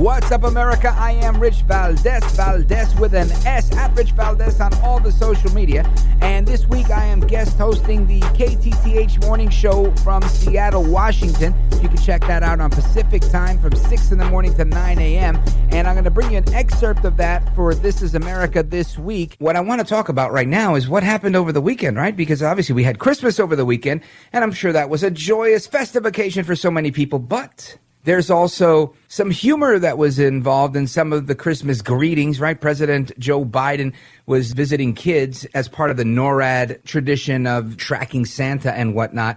What's up, America? I am Rich Valdez, Valdez with an S, at Rich Valdez on all the social media. And this week I am guest hosting the KTTH Morning Show from Seattle, Washington. You can check that out on Pacific time from 6 in the morning to 9 a.m. And I'm going to bring you an excerpt of that for This is America this week. What I want to talk about right now is what happened over the weekend, right? Because obviously we had Christmas over the weekend, and I'm sure that was a joyous, festive occasion for so many people, but there's also some humor that was involved in some of the Christmas greetings, right? President Joe Biden was visiting kids as part of the NORAD tradition of tracking Santa and whatnot.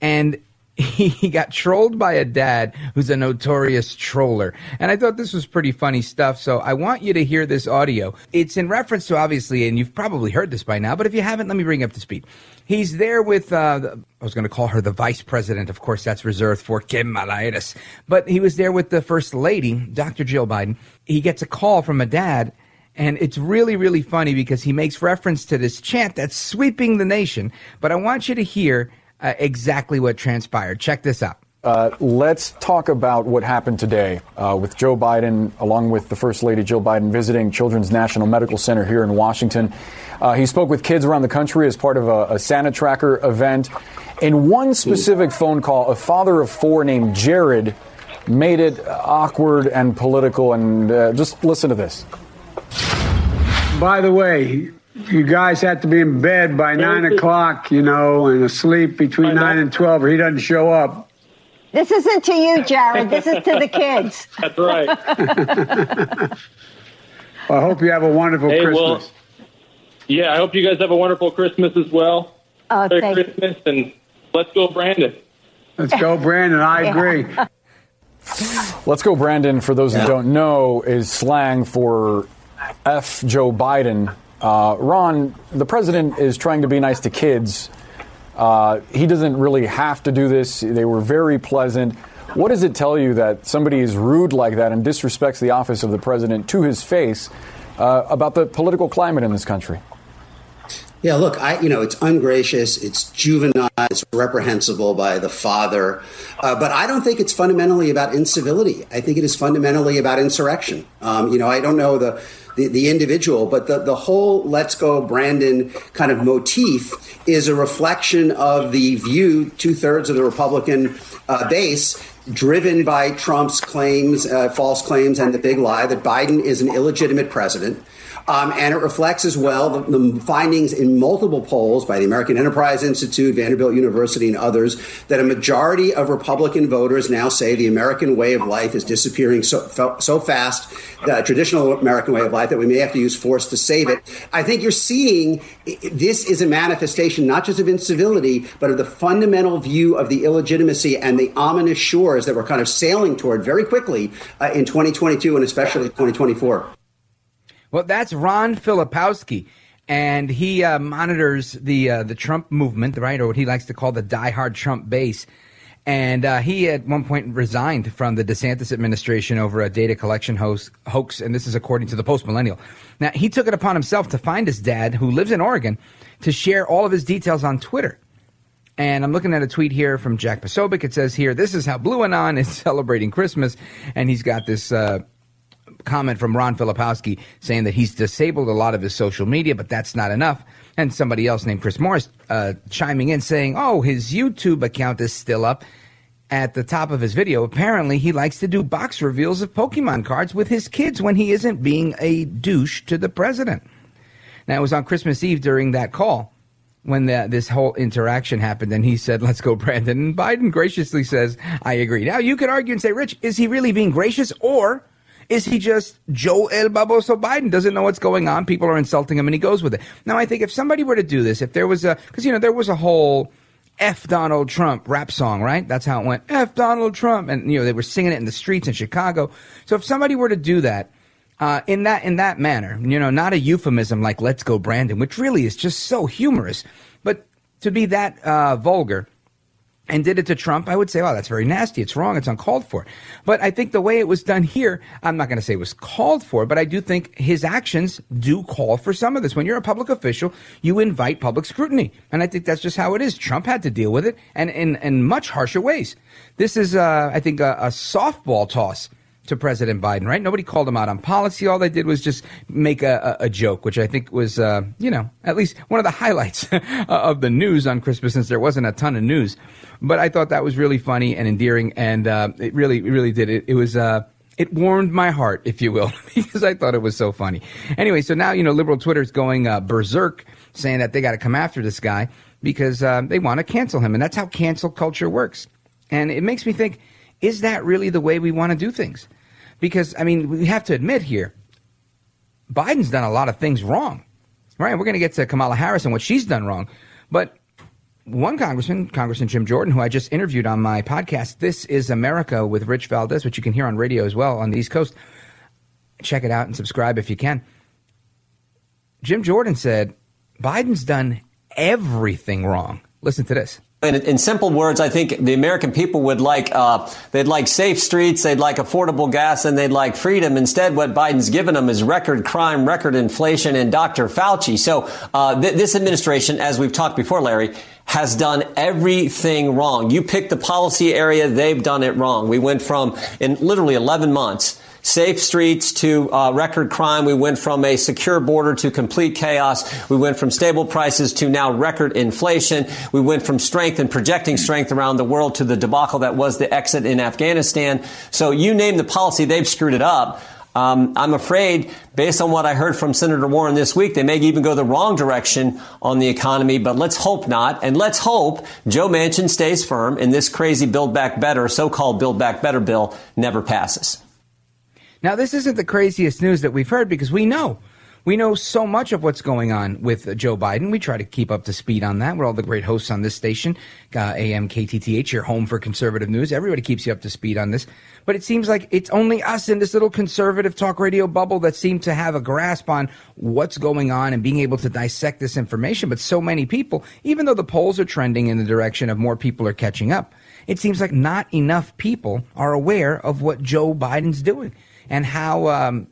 And he got trolled by a dad who's a notorious troller. And I thought this was pretty funny stuff. So I want you to hear this audio. It's in reference to obviously, and you've probably heard this by now, but if you haven't, let me bring you up to speed. He's there with, uh, I was going to call her the vice president. Of course, that's reserved for Kamala Harris. But he was there with the first lady, Dr. Jill Biden. He gets a call from a dad and it's really, really funny because he makes reference to this chant that's sweeping the nation. But I want you to hear uh, exactly what transpired. Check this out. Uh, let's talk about what happened today uh, with Joe Biden, along with the First Lady Jill Biden, visiting Children's National Medical Center here in Washington. Uh, he spoke with kids around the country as part of a, a Santa Tracker event. In one specific phone call, a father of four named Jared made it awkward and political. And uh, just listen to this. By the way, you guys have to be in bed by nine o'clock, you know, and asleep between nine and twelve, or he doesn't show up. This isn't to you, Jared. This is to the kids. That's right. well, I hope you have a wonderful hey, Christmas. Well, yeah, I hope you guys have a wonderful Christmas as well. Oh, Merry thank Christmas, and let's go, Brandon. Let's go, Brandon. I agree. Let's go, Brandon. For those yeah. who don't know, is slang for F Joe Biden. Uh, Ron, the president is trying to be nice to kids. Uh, he doesn't really have to do this. They were very pleasant. What does it tell you that somebody is rude like that and disrespects the office of the president to his face uh, about the political climate in this country? Yeah, look, I you know it's ungracious, it's juvenile, it's reprehensible by the father, uh, but I don't think it's fundamentally about incivility. I think it is fundamentally about insurrection. Um, you know, I don't know the the, the individual, but the, the whole let's go Brandon kind of motif is a reflection of the view two thirds of the Republican uh, base driven by Trump's claims, uh, false claims, and the big lie that Biden is an illegitimate president. Um, and it reflects as well the, the, findings in multiple polls by the American Enterprise Institute, Vanderbilt University, and others that a majority of Republican voters now say the American way of life is disappearing so, so fast, the traditional American way of life, that we may have to use force to save it. I think you're seeing this is a manifestation not just of incivility, but of the fundamental view of the illegitimacy and the ominous shores that we're kind of sailing toward very quickly uh, in 2022 and especially 2024. Well, that's Ron Filipowski, and he uh, monitors the uh, the Trump movement, right, or what he likes to call the diehard Trump base. And uh, he at one point resigned from the DeSantis administration over a data collection hoax, hoax, and this is according to the Post Millennial. Now, he took it upon himself to find his dad, who lives in Oregon, to share all of his details on Twitter. And I'm looking at a tweet here from Jack Posobiec. It says here, "This is how Blue Anon is celebrating Christmas," and he's got this uh, comment from Ron Filipowski saying that he's disabled a lot of his social media, but that's not enough. And somebody else named Chris Morris uh, chiming in saying, oh, his YouTube account is still up. at the top of his video, apparently he likes to do box reveals of Pokemon cards with his kids when he isn't being a douche to the president. Now, it was on Christmas Eve during that call when the, this whole interaction happened, and he said, Let's go, Brandon. And Biden graciously says, I agree. Now, you could argue and say, Rich, is he really being gracious, or is he just Joe El Baboso Biden? Doesn't know what's going on. People are insulting him, and he goes with it. Now, I think if somebody were to do this, if there was a, because, you know, there was a whole F Donald Trump rap song, right? That's how it went. F Donald Trump. And, you know, they were singing it in the streets in Chicago. So if somebody were to do that, uh, in that in that manner, you know, not a euphemism like "Let's go, Brandon," which really is just so humorous, but to be that uh, vulgar and did it to Trump, I would say, "Oh, that's very nasty. It's wrong. It's uncalled for." But I think the way it was done here, I'm not going to say it was called for, but I do think his actions do call for some of this. When you're a public official, you invite public scrutiny, and I think that's just how it is. Trump had to deal with it, and in in much harsher ways. This is, uh, I think, a, a softball toss to President Biden, right? Nobody called him out on policy. All they did was just make a, a, a joke, which I think was, uh, you know, at least one of the highlights of the news on Christmas, since there wasn't a ton of news. But I thought that was really funny and endearing, and uh, it really, it really did. It, it was. Uh, it warmed my heart, if you will, because I thought it was so funny. Anyway, so now you know liberal Twitter is going uh, berserk, saying that they got to come after this guy because uh, they want to cancel him, and that's how cancel culture works. And it makes me think: Is that really the way we want to do things? Because, I mean, we have to admit here, Biden's done a lot of things wrong. Right? We're going to get to Kamala Harris and what she's done wrong. But one congressman, Congressman Jim Jordan, who I just interviewed on my podcast, This is America with Rich Valdez, which you can hear on radio as well on the East Coast. Check it out and subscribe if you can. Jim Jordan said, Biden's done everything wrong. Listen to this. In, in, simple words, I think the American people would like uh, they'd like safe streets, they'd like affordable gas, and they'd like freedom. Instead, what Biden's given them is record crime, record inflation, and Dr. Fauci. So uh, th- this administration, as we've talked before, Larry, has done everything wrong. You pick the policy area, they've done it wrong. We went from in literally 11 months safe streets to uh, record crime. We went from a secure border to complete chaos. We went from stable prices to now record inflation. We went from strength and projecting strength around the world to the debacle that was the exit in Afghanistan. So you name the policy, they've screwed it up. Um, I'm afraid, based on what I heard from Senator Warren this week, they may even go the wrong direction on the economy, but let's hope not. And let's hope Joe Manchin stays firm and this crazy Build Back Better, so-called Build Back Better bill never passes. Now, this isn't the craziest news that we've heard because we know. We know so much of what's going on with Joe Biden. We try to keep up to speed on that. We're all the great hosts on this station, uh, AM KTTH, your home for conservative news. Everybody keeps you up to speed on this. But it seems like it's only us in this little conservative talk radio bubble that seem to have a grasp on what's going on and being able to dissect this information. But so many people, even though the polls are trending in the direction of more people are catching up, it seems like not enough people are aware of what Joe Biden's doing and how um,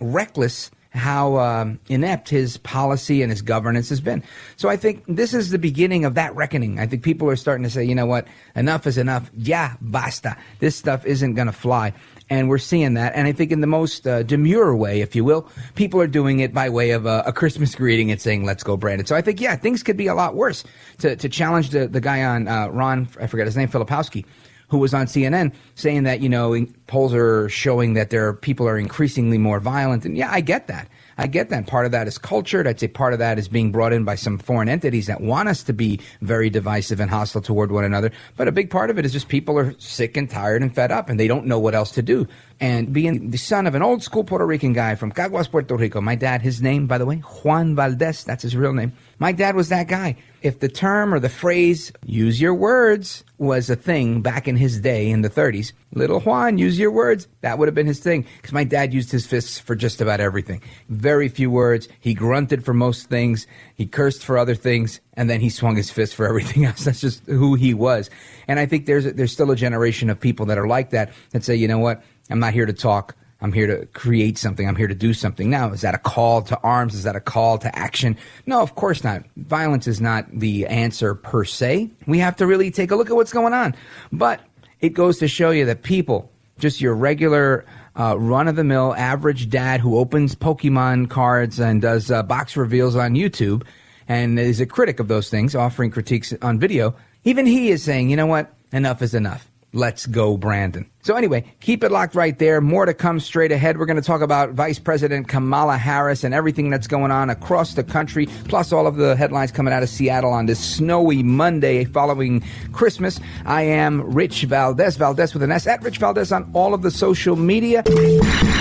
reckless, how um, inept his policy and his governance has been. So I think this is the beginning of that reckoning. I think people are starting to say, you know what, enough is enough. Yeah, basta. This stuff isn't going to fly. And we're seeing that. And I think in the most uh, demure way, if you will, people are doing it by way of a, a, Christmas greeting and saying, let's go, Brandon. So I think, yeah, things could be a lot worse. To, to challenge the, the guy on uh, Ron, I forget his name, Filipowski, who was on CNN saying that you know polls are showing that there are people are increasingly more violent, and yeah, I get that. I get that. Part of that is cultured. I'd say part of that is being brought in by some foreign entities that want us to be very divisive and hostile toward one another. But a big part of it is just people are sick and tired and fed up and they don't know what else to do. And being the son of an old school Puerto Rican guy from Caguas, Puerto Rico, my dad, his name, by the way, Juan Valdez, that's his real name. My dad was that guy. If the term or the phrase, use your words, was a thing back in his day in the 30s, little Juan, use your words, that would have been his thing. Because my dad used his fists for just about everything. Very few words. He grunted for most things. He cursed for other things. And then he swung his fist for everything else. That's just who he was. And I think there's, there's still a generation of people that are like that, that say, you know what? I'm not here to talk. I'm here to create something. I'm here to do something. Now, is that a call to arms? Is that a call to action? No, of course not. Violence is not the answer per se. We have to really take a look at what's going on. But it goes to show you that people, just your regular uh, run of the mill average dad who opens Pokemon cards and does uh, box reveals on YouTube and is a critic of those things, offering critiques on video, even he is saying, you know what? Enough is enough Let's go, Brandon. So, anyway, keep it locked right there. More to come straight ahead. We're going to talk about Vice President Kamala Harris and everything that's going on across the country, plus all of the headlines coming out of Seattle on this snowy Monday following Christmas. I am Rich Valdez, Valdez with an S, at Rich Valdez on all of the social media.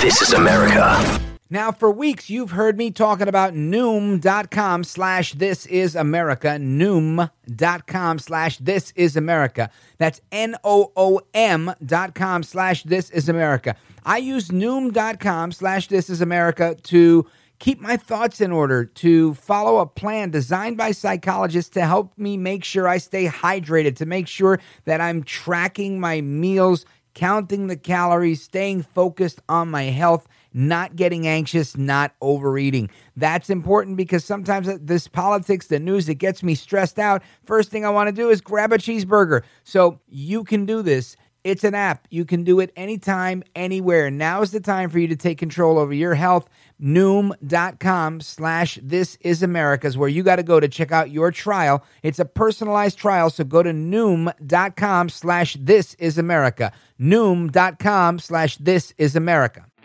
This is America. Now, for weeks, you've heard me talking about Noom.com slash This Is America. Noom.com slash This Is America. That's N O O M dot com slash This Is America. I use Noom.com slash This Is America to keep my thoughts in order, to follow a plan designed by psychologists to help me make sure I stay hydrated, to make sure that I'm tracking my meals, counting the calories, staying focused on my health not getting anxious, not overeating. That's important because sometimes this politics, the news, it gets me stressed out. First thing I want to do is grab a cheeseburger. So you can do this. It's an app. You can do it anytime, anywhere. Now is the time for you to take control over your health. Noom.com slash This Is America is where you got to go to check out your trial. It's a personalized trial, so go to Noom.com slash This Is America. Noom.com slash This Is America.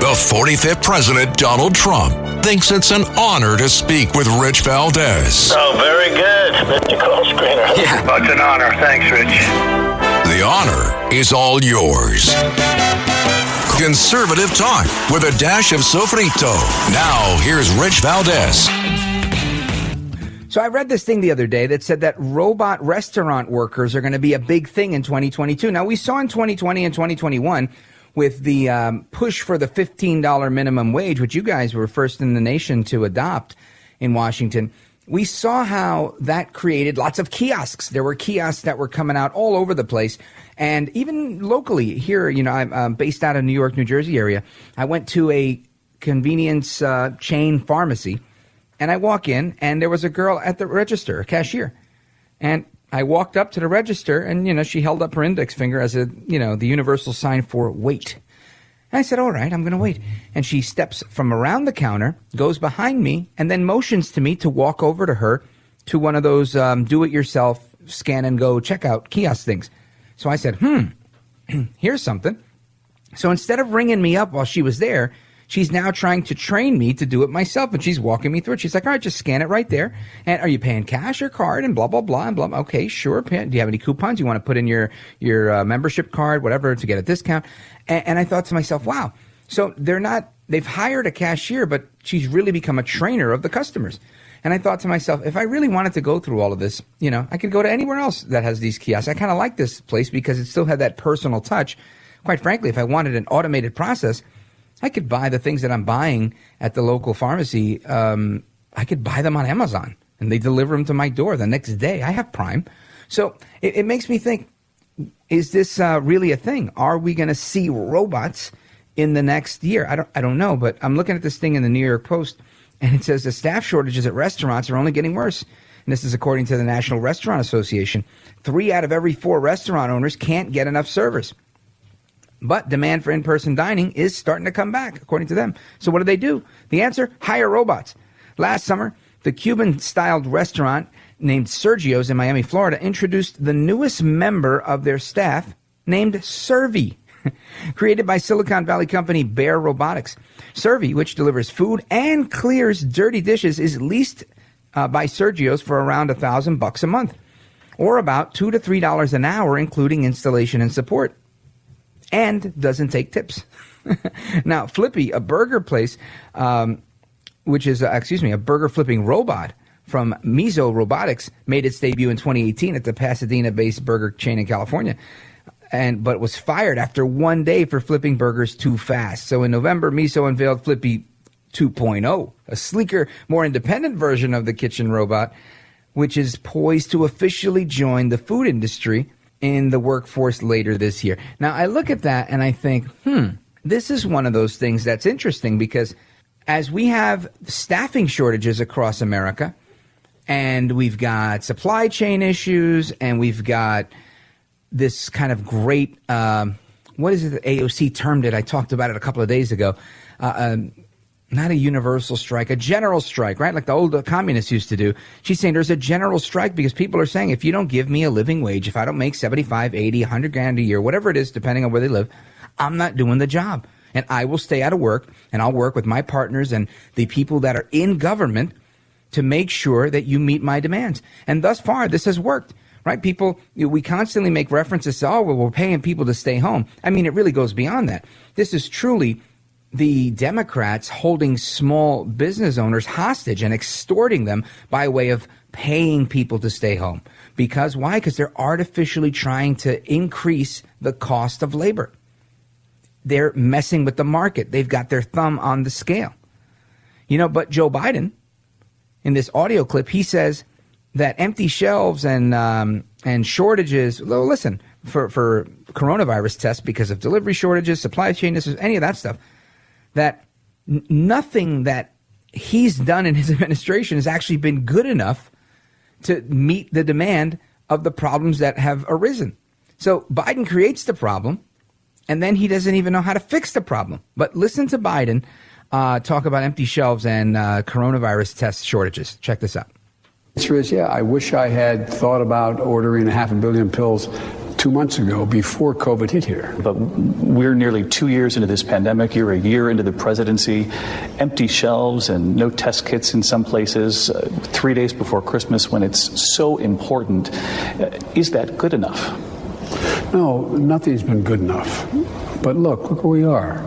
The 45th President, Donald Trump, thinks it's an honor to speak with Rich Valdez. Oh, very good, Mr. Call Screener. Yeah. It's an honor. Thanks, Rich. The honor is all yours. Conservative talk with a dash of sofrito. Now, here's Rich Valdez. So I read this thing the other day that said that robot restaurant workers are going to be a big thing in 2022. Now we saw in 2020 and 2021 with the um, push for the $15 minimum wage, which you guys were first in the nation to adopt in Washington, we saw how that created lots of kiosks. There were kiosks that were coming out all over the place. And even locally here, you know, I'm um, based out of New York, New Jersey area. I went to a convenience uh, chain pharmacy and I walk in and there was a girl at the register, a cashier. And I walked up to the register and, you know, she held up her index finger as a, you know, the universal sign for wait. And I said, all right, I'm going to wait. And she steps from around the counter, goes behind me, and then motions to me to walk over to her to one of those um, do it yourself scan and go checkout kiosk things. So I said, hmm, here's something. So instead of ringing me up while she was there, She's now trying to train me to do it myself, and she's walking me through it. She's like, all right, just scan it right there. And are you paying cash or card? And blah blah blah and blah. Okay, sure. Do you have any coupons you want to put in your your uh, membership card, whatever, to get a discount? And, and I thought to myself, wow. So they're not. They've hired a cashier, but she's really become a trainer of the customers. And I thought to myself, if I really wanted to go through all of this, you know, I could go to anywhere else that has these kiosks. I kind of like this place because it still had that personal touch. Quite frankly, if I wanted an automated process, I could buy the things that I'm buying at the local pharmacy. Um, I could buy them on Amazon and they deliver them to my door the next day. I have Prime. So it, it makes me think is this uh, really a thing? Are we going to see robots in the next year? I don't, I don't know, but I'm looking at this thing in the New York Post and it says the staff shortages at restaurants are only getting worse. And this is according to the National Restaurant Association. Three out of every four restaurant owners can't get enough servers. But demand for in person dining is starting to come back, according to them. So, what do they do? The answer hire robots. Last summer, the Cuban styled restaurant named Sergio's in Miami, Florida, introduced the newest member of their staff named Servi. Created by Silicon Valley company Bear Robotics. Servi, which delivers food and clears dirty dishes, is leased uh, by Sergio's for around a thousand bucks a month. or about two to three dollars an hour, including installation and support, and doesn't take tips. now, Flippy, a burger place, um, which is, uh, excuse me, a burger flipping robot from Miso Robotics, made its debut in 2018 at the Pasadena-based burger chain in California. And but was fired after one day for flipping burgers too fast. So in November, Miso unveiled Flippy 2.0, a sleeker, more independent version of the kitchen robot, which is poised to officially join the food industry in the workforce later this year. Now, I look at that and I think, hmm, this is one of those things that's interesting because as we have staffing shortages across America, and we've got supply chain issues, and we've got this kind of great, um, what is it that AOC termed it? I talked about it a couple of days ago. Uh, um, not a universal strike, a general strike, right? Like the old communists used to do. She's saying there's a general strike because people are saying if you don't give me a living wage, if I don't make 75, 80, 100 grand a year, whatever it is, depending on where they live, I'm not doing the job. And I will stay out of work and I'll work with my partners and the people that are in government to make sure that you meet my demands. And thus far, this has worked right? People, we constantly make references to, oh, well, we're paying people to stay home. I mean, it really goes beyond that. This is truly the Democrats holding small business owners hostage and extorting them by way of paying people to stay home. Because why? Because they're artificially trying to increase the cost of labor. They're messing with the market. They've got their thumb on the scale. You know, but Joe Biden, in this audio clip, he says that empty shelves and um, and shortages. Well, listen, for for coronavirus tests because of delivery shortages, supply chain issues, any of that stuff. That n- nothing that he's done in his administration has actually been good enough to meet the demand of the problems that have arisen. So Biden creates the problem, and then he doesn't even know how to fix the problem. But listen to Biden uh, talk about empty shelves and uh, coronavirus test shortages. Check this out. answer is yeah, I wish I had thought about ordering a half a billion pills two months ago before COVID hit here. But we're nearly two years into this pandemic. You're a year into the presidency. Empty shelves and no test kits in some places, uh, three days before Christmas when it's so important. Uh, is that good enough? No, nothing's been good enough. But look, look where we are.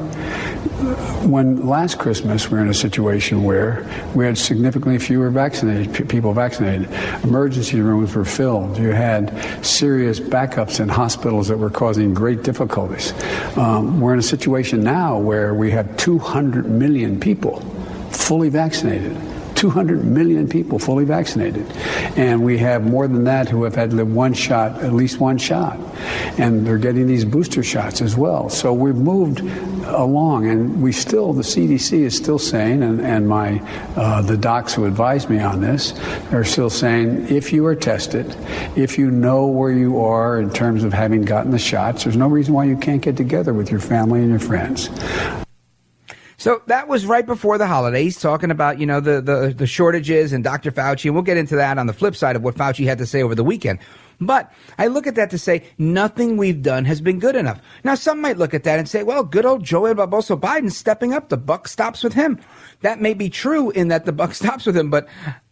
When last Christmas we were in a situation where we had significantly fewer vaccinated p- people vaccinated, emergency rooms were filled. You had serious backups in hospitals that were causing great difficulties. Um, we're in a situation now where we have 200 million people fully vaccinated. 200 million people fully vaccinated. And we have more than that who have had one shot, at least one shot. And they're getting these booster shots as well. So we've moved along and we still, the CDC is still saying, and, and my, uh, the docs who advise me on this are still saying, if you are tested, if you know where you are in terms of having gotten the shots, there's no reason why you can't get together with your family and your friends. So that was right before the holidays, talking about you know the, the the shortages and Dr. Fauci, and we'll get into that on the flip side of what Fauci had to say over the weekend. But I look at that to say nothing we've done has been good enough. Now some might look at that and say, well, good old Joe Baboso Biden stepping up, the buck stops with him. That may be true in that the buck stops with him, but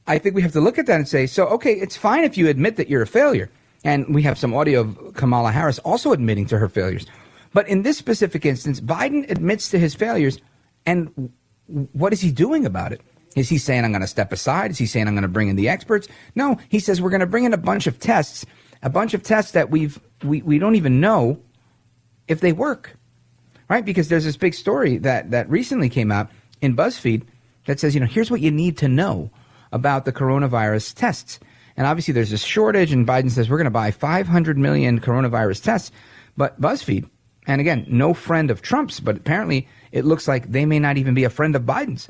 I think we have to look at that and say, so okay, it's fine if you admit that you're a failure. And we have some audio of Kamala Harris also admitting to her failures. But in this specific instance, Biden admits to his failures and what is he doing about it? Is he saying, I'm going to step aside? Is he saying, I'm going to bring in the experts? No, he says, we're going to bring in a bunch of tests, a bunch of tests that we've, we, we don't even know if they work, right? Because there's this big story that, that recently came out in BuzzFeed that says, you know, here's what you need to know about the coronavirus tests. And obviously there's this shortage, and Biden says, we're going to buy 500 million coronavirus tests. But BuzzFeed, and again, no friend of Trump's, but apparently it looks like they may not even be a friend of Biden's.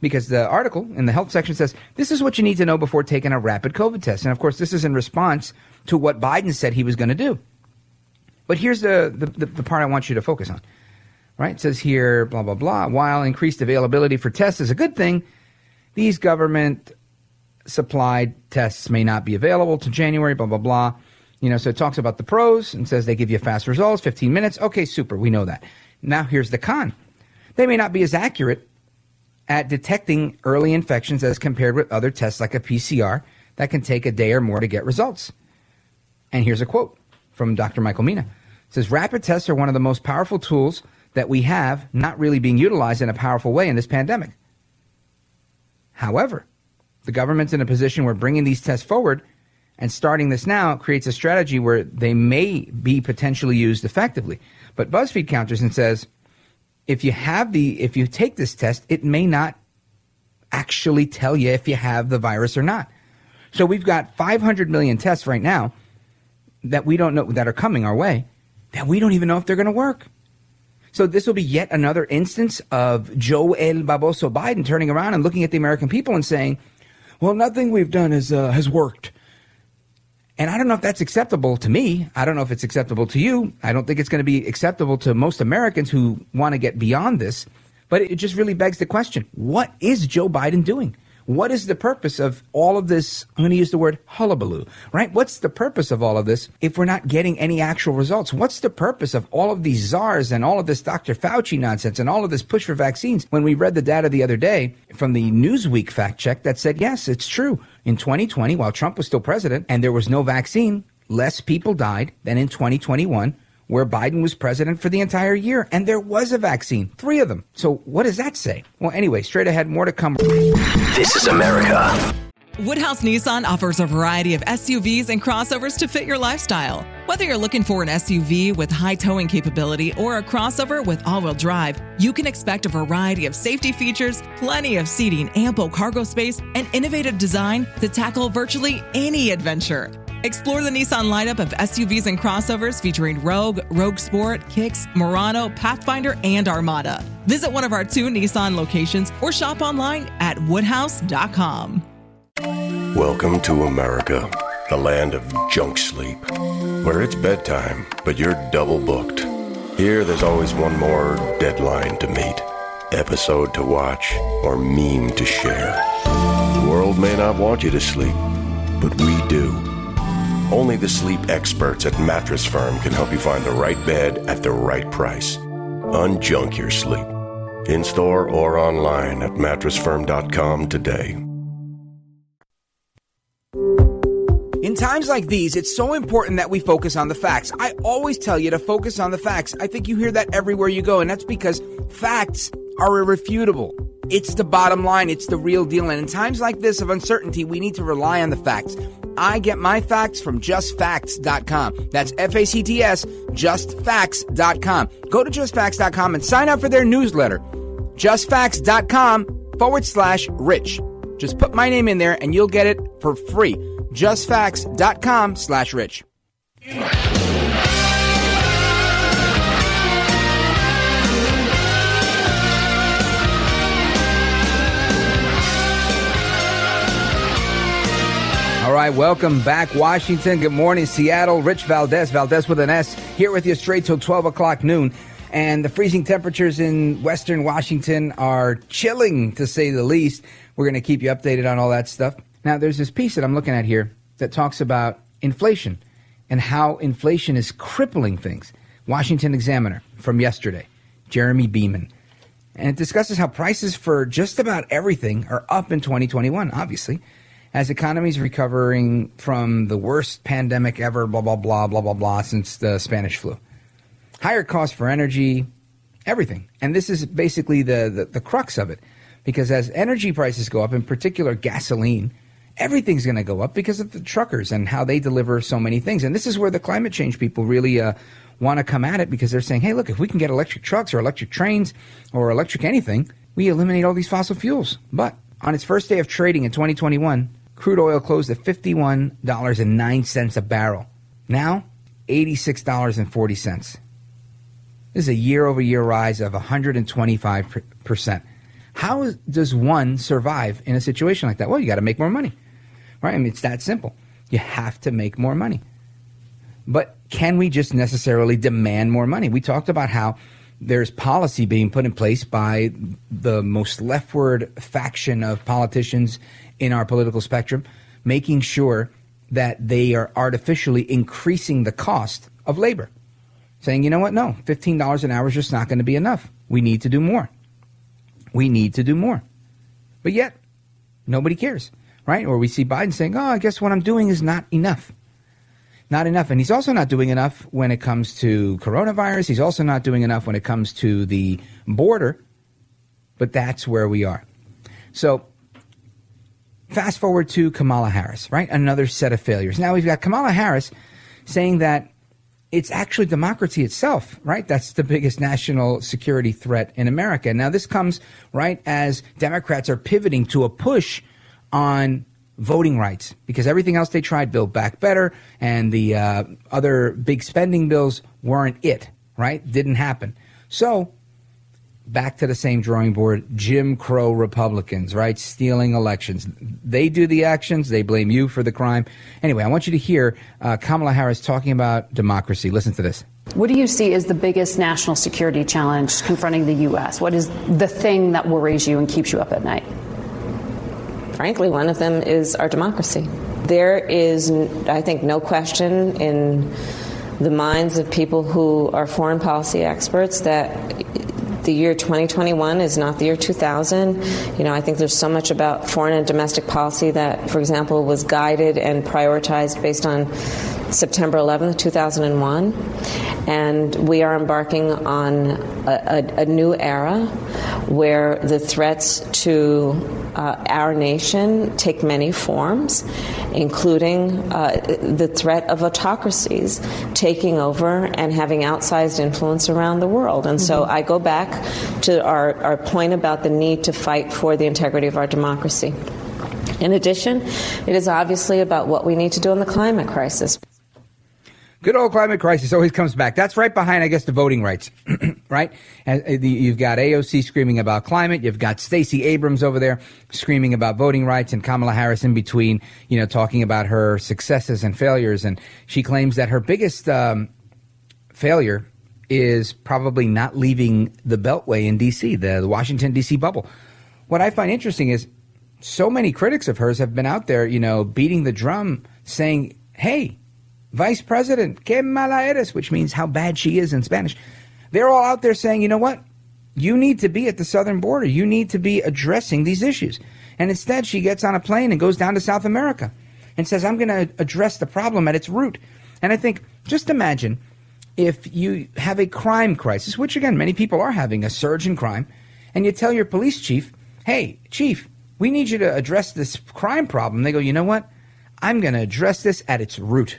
Because the article in the health section says, this is what you need to know before taking a rapid COVID test. And of course, this is in response to what Biden said he was going to do. But here's the, the, the, part I want you to focus on. Right? It says here, blah, blah, blah. While increased availability for tests is a good thing, these government supplied tests may not be available to January, blah, blah, blah. You know, so it talks about the pros and says they give you fast results, 15 minutes. Okay, super. We know that. Now here's the con. They may not be as accurate at detecting early infections as compared with other tests like a PCR that can take a day or more to get results. And here's a quote from Dr. Michael Mina. It says rapid tests are one of the most powerful tools that we have not really being utilized in a powerful way in this pandemic. However, the government's in a position where bringing these tests forward and starting this now creates a strategy where they may be potentially used effectively. But BuzzFeed counters and says if you have the if you take this test, it may not actually tell you if you have the virus or not. So we've got 500 million tests right now that we don't know that are coming our way that we don't even know if they're going to work. So this will be yet another instance of Joe El Baboso Biden turning around and looking at the American people and saying, "Well, nothing we've done has uh, has worked." And I don't know if that's acceptable to me. I don't know if it's acceptable to you. I don't think it's going to be acceptable to most Americans who want to get beyond this. But it just really begs the question what is Joe Biden doing? What is the purpose of all of this? I'm going to use the word hullabaloo, right? What's the purpose of all of this if we're not getting any actual results? What's the purpose of all of these czars and all of this Dr. Fauci nonsense and all of this push for vaccines when we read the data the other day from the Newsweek fact check that said, yes, it's true. In 2020, while Trump was still president and there was no vaccine, less people died than in 2021 where Biden was president for the entire year and there was a vaccine, three of them. So what does that say? Well, anyway, straight ahead, more to come. This is America. Woodhouse Nissan offers a variety of SUVs and crossovers to fit your lifestyle. Whether you're looking for an SUV with high towing capability or a crossover with all wheel drive, you can expect a variety of safety features, plenty of seating, ample cargo space, and innovative design to tackle virtually any adventure. Explore the Nissan lineup of SUVs and crossovers featuring Rogue, Rogue Sport, Kicks, Murano, Pathfinder, and Armada. Visit one of our two Nissan locations or shop online at woodhouse.com. Welcome to America, the land of junk sleep, where it's bedtime, but you're double booked. Here, there's always one more deadline to meet, episode to watch, or meme to share. The world may not want you to sleep, but we do. Only the sleep experts at Mattress Firm can help you find the right bed at the right price. Unjunk your sleep. In store or online at mattressfirm.com today. In times like these, it's so important that we focus on the facts. I always tell you to focus on the facts. I think you hear that everywhere you go, and that's because facts are irrefutable. It's the bottom line, it's the real deal. And in times like this of uncertainty, we need to rely on the facts. I get my facts from justfacts.com. That's F A C T S, justfacts.com. Go to justfacts.com and sign up for their newsletter. Justfacts.com forward slash rich. Just put my name in there and you'll get it for free justfacts.com slash rich. All right, welcome back, Washington. Good morning, Seattle. Rich Valdez, Valdez with an S, here with you straight till 12 o'clock noon. And the freezing temperatures in western Washington are chilling, to say the least. We're going to keep you updated on all that stuff. Now, there's this piece that I'm looking at here that talks about inflation and how inflation is crippling things. Washington Examiner from yesterday, Jeremy Beaman. And it discusses how prices for just about everything are up in 2021, obviously, as economies recovering from the worst pandemic ever, blah, blah, blah, blah, blah, blah, since the Spanish flu. Higher costs for energy, everything. And this is basically the, the, the crux of it. Because as energy prices go up, in particular gasoline, everything's going to go up because of the truckers and how they deliver so many things. And this is where the climate change people really uh, want to come at it because they're saying, hey, look, if we can get electric trucks or electric trains or electric anything, we eliminate all these fossil fuels. But on its first day of trading in 2021, crude oil closed at $51.09 a barrel. Now, $86.40. This is a year over year rise of 125%. How does one survive in a situation like that? Well, you got to make more money. Right? I mean, it's that simple. You have to make more money. But can we just necessarily demand more money? We talked about how there's policy being put in place by the most leftward faction of politicians in our political spectrum, making sure that they are artificially increasing the cost of labor. Saying, you know what, no, $15 an hour is just not going to be enough. We need to do more. We need to do more. But yet, nobody cares, right? Or we see Biden saying, oh, I guess what I'm doing is not enough. Not enough. And he's also not doing enough when it comes to coronavirus. He's also not doing enough when it comes to the border. But that's where we are. So fast forward to Kamala Harris, right? Another set of failures. Now we've got Kamala Harris saying that it's actually democracy itself, right? That's the biggest national security threat in America. Now, this comes, right, as Democrats are pivoting to a push on voting rights because everything else they tried, Build Back Better, and the uh, other big spending bills weren't it, right? Didn't happen. So, back to the same drawing board Jim Crow Republicans, right? Stealing elections. They do the actions, they blame you for the crime. Anyway, I want you to hear uh, Kamala Harris talking about democracy. Listen to this. What do you see as the biggest national security challenge confronting the U.S.? What is the thing that worries you and keeps you up at night? Frankly, one of them is our democracy. There is, I think, no question in the minds of people who are foreign policy experts that the year 2021 is not the year 2000. You know, I think there's so much about foreign and domestic policy that, for example, was guided and prioritized based on September 11th, 2001. And we are embarking on a, a, a new era where the threats to uh, our nation take many forms, including uh, the threat of autocracies taking over and having outsized influence around the world. And so I go back to our, our point about the need to fight for the integrity of our democracy. In addition, it is obviously about what we need to do in the climate crisis. Good old climate crisis always comes back. That's right behind, I guess, the voting rights, right? And uh, you've got AOC screaming about climate. You've got Stacey Abrams over there screaming about voting rights, and Kamala Harris in between, you know, talking about her successes and failures. And she claims that her biggest um, failure is probably not leaving the Beltway in D.C., the, the Washington D.C. bubble. What I find interesting is so many critics of hers have been out there, you know, beating the drum, saying, "Hey." Vice President, que mala eres, which means how bad she is in Spanish. They're all out there saying, you know what? You need to be at the southern border. You need to be addressing these issues. And instead, she gets on a plane and goes down to South America and says, I'm going to address the problem at its root. And I think, just imagine if you have a crime crisis, which again, many people are having a surge in crime, and you tell your police chief, hey, chief, we need you to address this crime problem. They go, you know what? I'm going to address this at its root.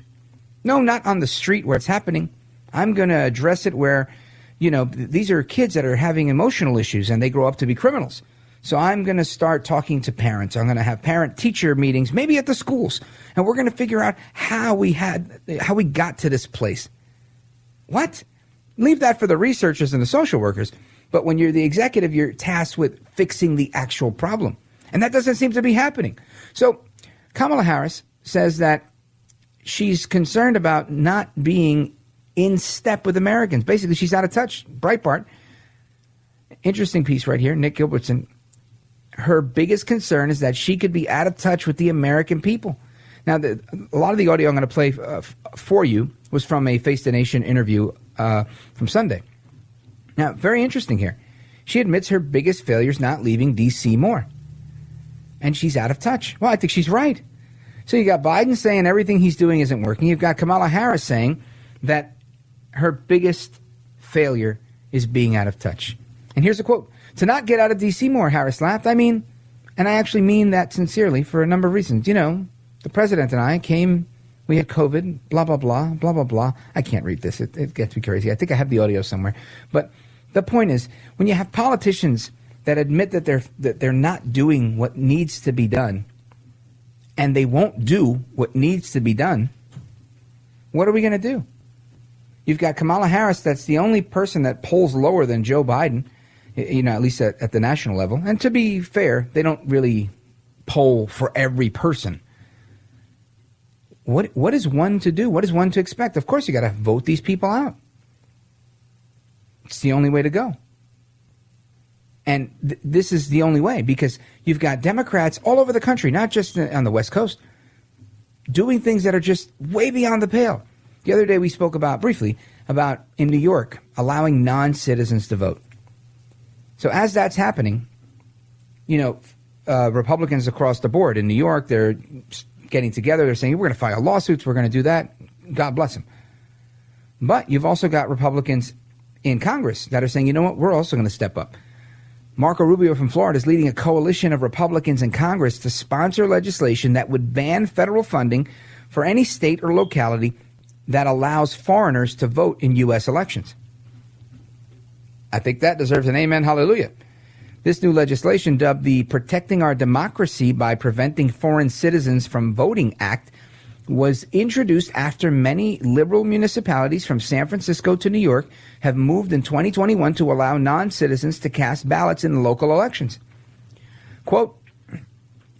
No, not on the street where it's happening. I'm going to address it where, you know, th- these are kids that are having emotional issues and they grow up to be criminals. So I'm going to start talking to parents. I'm going to have parent teacher meetings, maybe at the schools, and we're going to figure out how we had how we got to this place. What? Leave that for the researchers and the social workers. But when you're the executive, you're tasked with fixing the actual problem. And that doesn't seem to be happening. So Kamala Harris says that she's concerned about not being in step with Americans. Basically, she's out of touch. Breitbart. Interesting piece right here, Nick Gilbertson. Her biggest concern is that she could be out of touch with the American people. Now, the, a lot of the audio I'm going to play uh, for you was from a Face the Nation interview uh, from Sunday. Now, very interesting here. She admits her biggest failure is not leaving D.C. more. And she's out of touch. Well, I think she's right. So you got Biden saying everything he's doing isn't working. You've got Kamala Harris saying that her biggest failure is being out of touch. And here's a quote To not get out of D.C. more, Harris laughed. I mean, and I actually mean that sincerely for a number of reasons. You know, the president and I came, we had COVID, blah, blah, blah, blah, blah, blah. I can't read this, it, it gets me crazy. I think I have the audio somewhere. But the point is, when you have politicians that admit that they're, that they're not doing what needs to be done, and they won't do what needs to be done, what are we going to do? You've got Kamala Harris, that's the only person that polls lower than Joe Biden, you know, at least at, at the national level. And to be fair, they don't really poll for every person. What what is one to do? What is one to expect? Of course, you got to vote these people out. It's the only way to go. And th- this is the only way because you've got Democrats all over the country, not just on the West Coast, doing things that are just way beyond the pale. The other day we spoke about briefly about in New York allowing non citizens to vote. So as that's happening, you know, uh, Republicans across the board in New York, they're getting together. They're saying we're going to file lawsuits. We're going to do that. God bless them. But you've also got Republicans in Congress that are saying, you know what, we're also going to step up. Marco Rubio from Florida is leading a coalition of Republicans in Congress to sponsor legislation that would ban federal funding for any state or locality that allows foreigners to vote in U.S. elections. I think that deserves an amen, hallelujah. This new legislation, dubbed the Protecting Our Democracy by Preventing Foreign Citizens from Voting Act, was introduced after many liberal municipalities from San Francisco to New York have moved in 2021 to allow non citizens to cast ballots in local elections. Quote,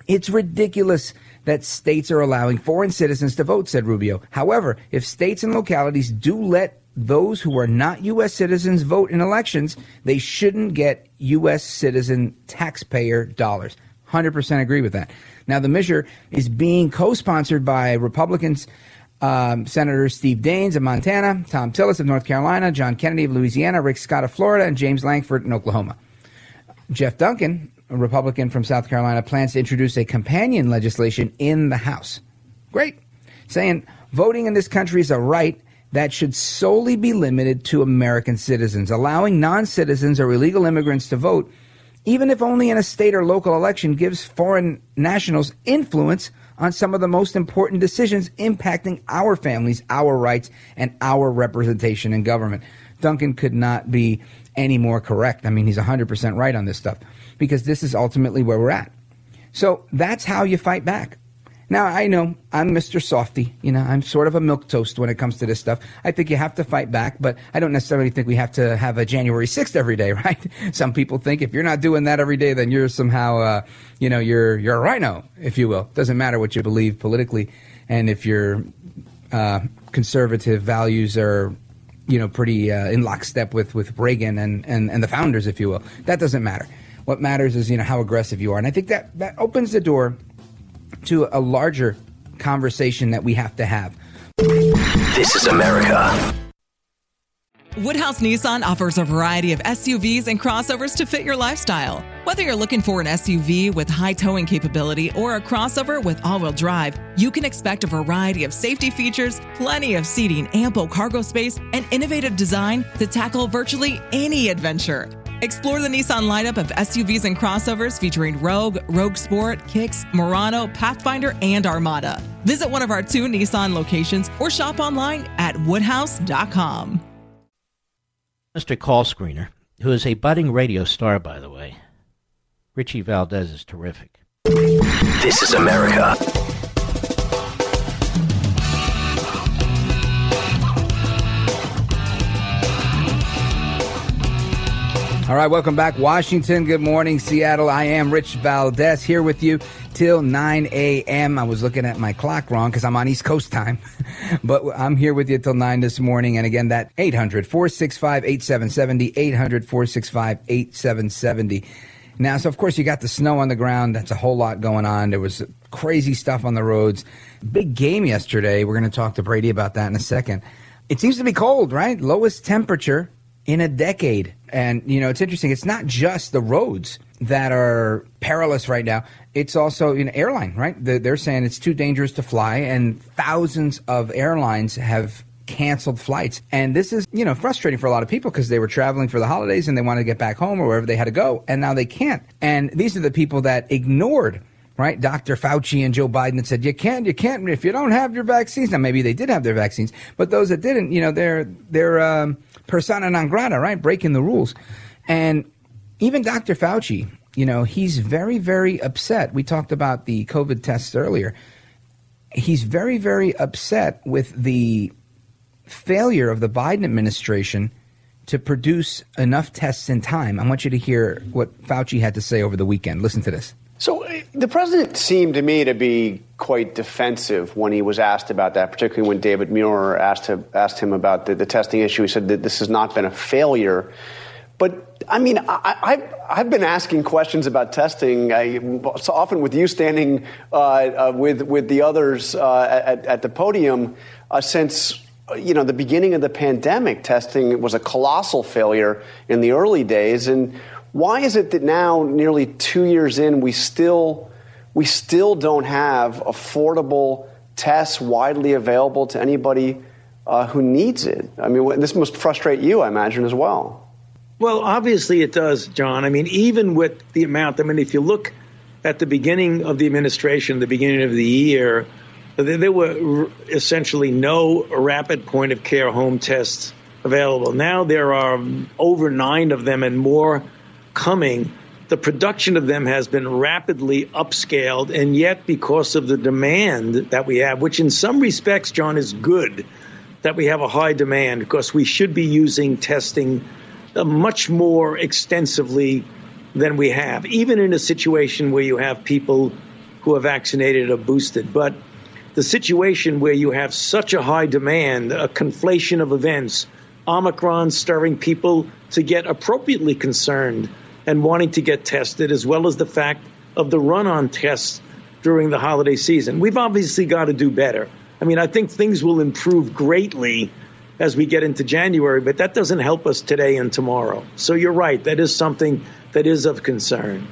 it's ridiculous that states are allowing foreign citizens to vote, said Rubio. However, if states and localities do let those who are not U.S. citizens vote in elections, they shouldn't get U.S. citizen taxpayer dollars. 100% agree with that. Now, the measure is being co sponsored by Republicans. Um, Senators Steve Daines of Montana, Thom Tillis of North Carolina, John Kennedy of Louisiana, Rick Scott of Florida, and James Lankford in Oklahoma. Jeff Duncan, a Republican from South Carolina, plans to introduce a companion legislation in the House. Great. Saying voting in this country is a right that should solely be limited to American citizens. Allowing non citizens or illegal immigrants to vote even if only in a state or local election, gives foreign nationals influence on some of the most important decisions impacting our families, our rights, and our representation in government. Duncan could not be any more correct. I mean, he's 100% right on this stuff because this is ultimately where we're at. So that's how you fight back. Now, I know I'm Mr. Softy. You know, I'm sort of a milk toast when it comes to this stuff. I think you have to fight back, but I don't necessarily think we have to have a January 6th every day, right? Some people think if you're not doing that every day, then you're somehow, uh, you know, you're, you're a rhino, if you will. Doesn't matter what you believe politically. And if your uh, conservative values are, you know, pretty uh, in lockstep with, with Reagan and, and, and the founders, if you will, that doesn't matter. What matters is, you know, how aggressive you are. And I think that, that opens the door to a larger conversation that we have to have. This is America. Woodhouse Nissan offers a variety of SUVs and crossovers to fit your lifestyle. Whether you're looking for an SUV with high towing capability or a crossover with all wheel drive, you can expect a variety of safety features, plenty of seating, ample cargo space, and innovative design to tackle virtually any adventure. Explore the Nissan lineup of SUVs and crossovers featuring Rogue, Rogue Sport, Kicks, Murano, Pathfinder, and Armada. Visit one of our two Nissan locations or shop online at woodhouse.com. Mr. Call Screener, who is a budding radio star, by the way. Richie Valdez is terrific. This is America. All right, welcome back, Washington. Good morning, Seattle. I am Rich Valdez here with you till 9 a.m. I was looking at my clock wrong because I'm on East Coast time, but I'm here with you till 9 this morning. And again, that 800 465 8770, 800 465 8770. Now, so of course, you got the snow on the ground. That's a whole lot going on. There was crazy stuff on the roads. Big game yesterday. We're going to talk to Brady about that in a second. It seems to be cold, right? Lowest temperature in a decade. And, you know, it's interesting. It's not just the roads that are perilous right now. It's also an airline, right? They're saying it's too dangerous to fly, and thousands of airlines have canceled flights. And this is, you know, frustrating for a lot of people because they were traveling for the holidays and they wanted to get back home or wherever they had to go, and now they can't. And these are the people that ignored right? Dr. Fauci and Joe Biden that said you can't, you can't if you don't have your vaccines. Now maybe they did have their vaccines, but those that didn't, you know, they're they're um, persona non grata, right? Breaking the rules. And even Dr. Fauci, you know, he's very, very upset. We talked about the COVID tests earlier. He's very, very upset with the failure of the Biden administration to produce enough tests in time. I want you to hear what Fauci had to say over the weekend. Listen to this. So uh, the president seemed to me to be quite defensive when he was asked about that, particularly when David Muir asked him, asked him about the, the testing issue. He said that this has not been a failure. But I mean, I, have I've been asking questions about testing I, so often with you standing uh, uh, with with the others uh, at, at, the podium uh, since you know the beginning of the pandemic. Testing was a colossal failure in the early days, and why is it that now, nearly two years in, we still we still don't have affordable tests widely available to anybody uh, who needs it? I mean, this must frustrate you, I imagine, as well. Well, obviously it does, John. I mean, even with the amount, I mean, if you look at the beginning of the administration, the beginning of the year, there were essentially no rapid point of care home tests available. Now there are over nine of them and more coming. The production of them has been rapidly upscaled, and yet, because of the demand that we have, which in some respects, John, is good that we have a high demand because we should be using testing uh, much more extensively than we have, even in a situation where you have people who are vaccinated or boosted. But the situation where you have such a high demand, a conflation of events, Omicron stirring people to get appropriately concerned and wanting to get tested, as well as the fact of the run on tests during the holiday season. We've obviously got to do better. I mean, I think things will improve greatly as we get into January, but that doesn't help us today and tomorrow. So you're right. That is something that is of concern.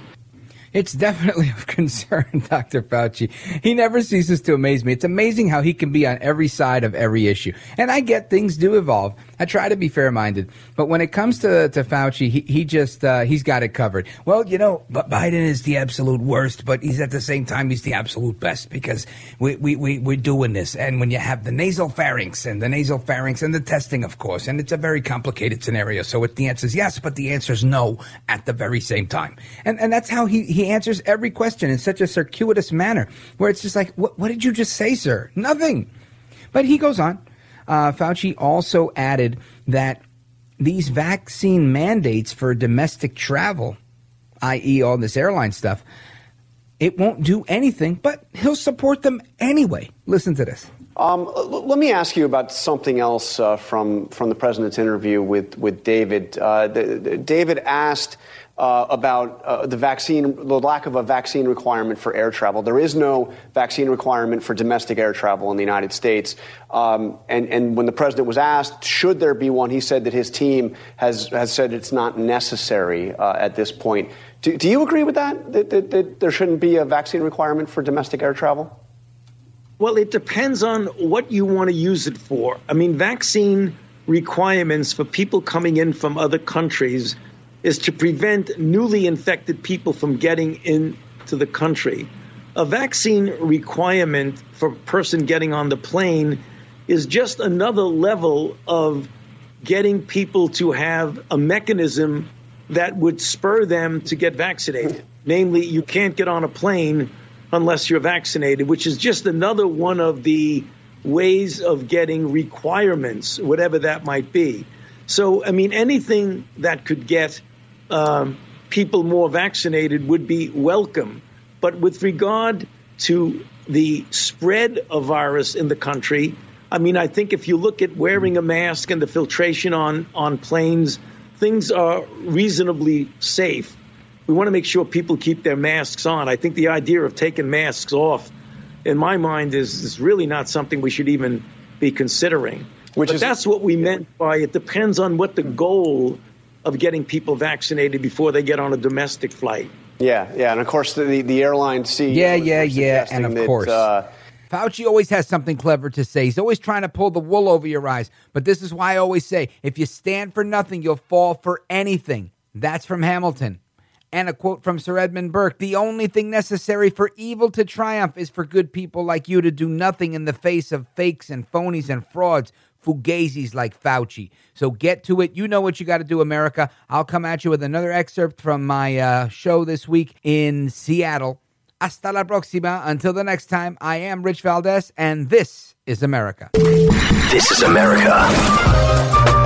It's definitely of concern, Dr. Fauci. He never ceases to amaze me. It's amazing how he can be on every side of every issue. And I get things do evolve. I try to be fair minded. But when it comes to, to Fauci, he, he just, uh, he's got it covered. Well, you know, but Biden is the absolute worst, but he's at the same time, he's the absolute best because we, we, we, we're doing this. And when you have the nasal pharynx and the nasal pharynx and the testing, of course, and it's a very complicated scenario. So it, the answer is yes, but the answer is no at the very same time. And, and that's how he, he answers every question in such a circuitous manner where it's just like, what, what did you just say, sir? Nothing. But he goes on. Uh, Fauci also added that these vaccine mandates for domestic travel, i.e., all this airline stuff, it won't do anything, but he'll support them anyway. Listen to this. Um, let me ask you about something else uh, from from the president's interview with with David. Uh, the, the, David asked uh, about uh, the vaccine, the lack of a vaccine requirement for air travel. There is no vaccine requirement for domestic air travel in the United States. Um, and, and when the president was asked, should there be one, he said that his team has, has said it's not necessary uh, at this point. Do, do, you agree with that? That, that? that there shouldn't be a vaccine requirement for domestic air travel? Well, it depends on what you want to use it for. I mean, vaccine requirements for people coming in from other countries is to prevent newly infected people from getting into the country. A vaccine requirement for a person getting on the plane is just another level of getting people to have a mechanism that would spur them to get vaccinated. Namely, you can't get on a plane unless you're vaccinated, which is just another one of the ways of getting requirements, whatever that might be. So, I mean, anything that could get um, people more vaccinated would be welcome. But with regard to the spread of virus in the country, I mean, I think if you look at wearing a mask and the filtration on, on planes, things are reasonably safe. We want to make sure people keep their masks on. I think the idea of taking masks off, in my mind, is, is really not something we should even be considering. Which but is, that's what we meant by it depends on what the goal of getting people vaccinated before they get on a domestic flight. Yeah, yeah, and of course the the airline CEO. Yeah, yeah, yeah, and of that, course. Uh, Fauci always has something clever to say. He's always trying to pull the wool over your eyes. But this is why I always say if you stand for nothing, you'll fall for anything. That's from Hamilton. And a quote from Sir Edmund Burke The only thing necessary for evil to triumph is for good people like you to do nothing in the face of fakes and phonies and frauds fugazis like Fauci. So get to it. You know what you got to do, America. I'll come at you with another excerpt from my uh, show this week in Seattle. Hasta la próxima. Until the next time, I am Rich Valdez, and this is America. This is America.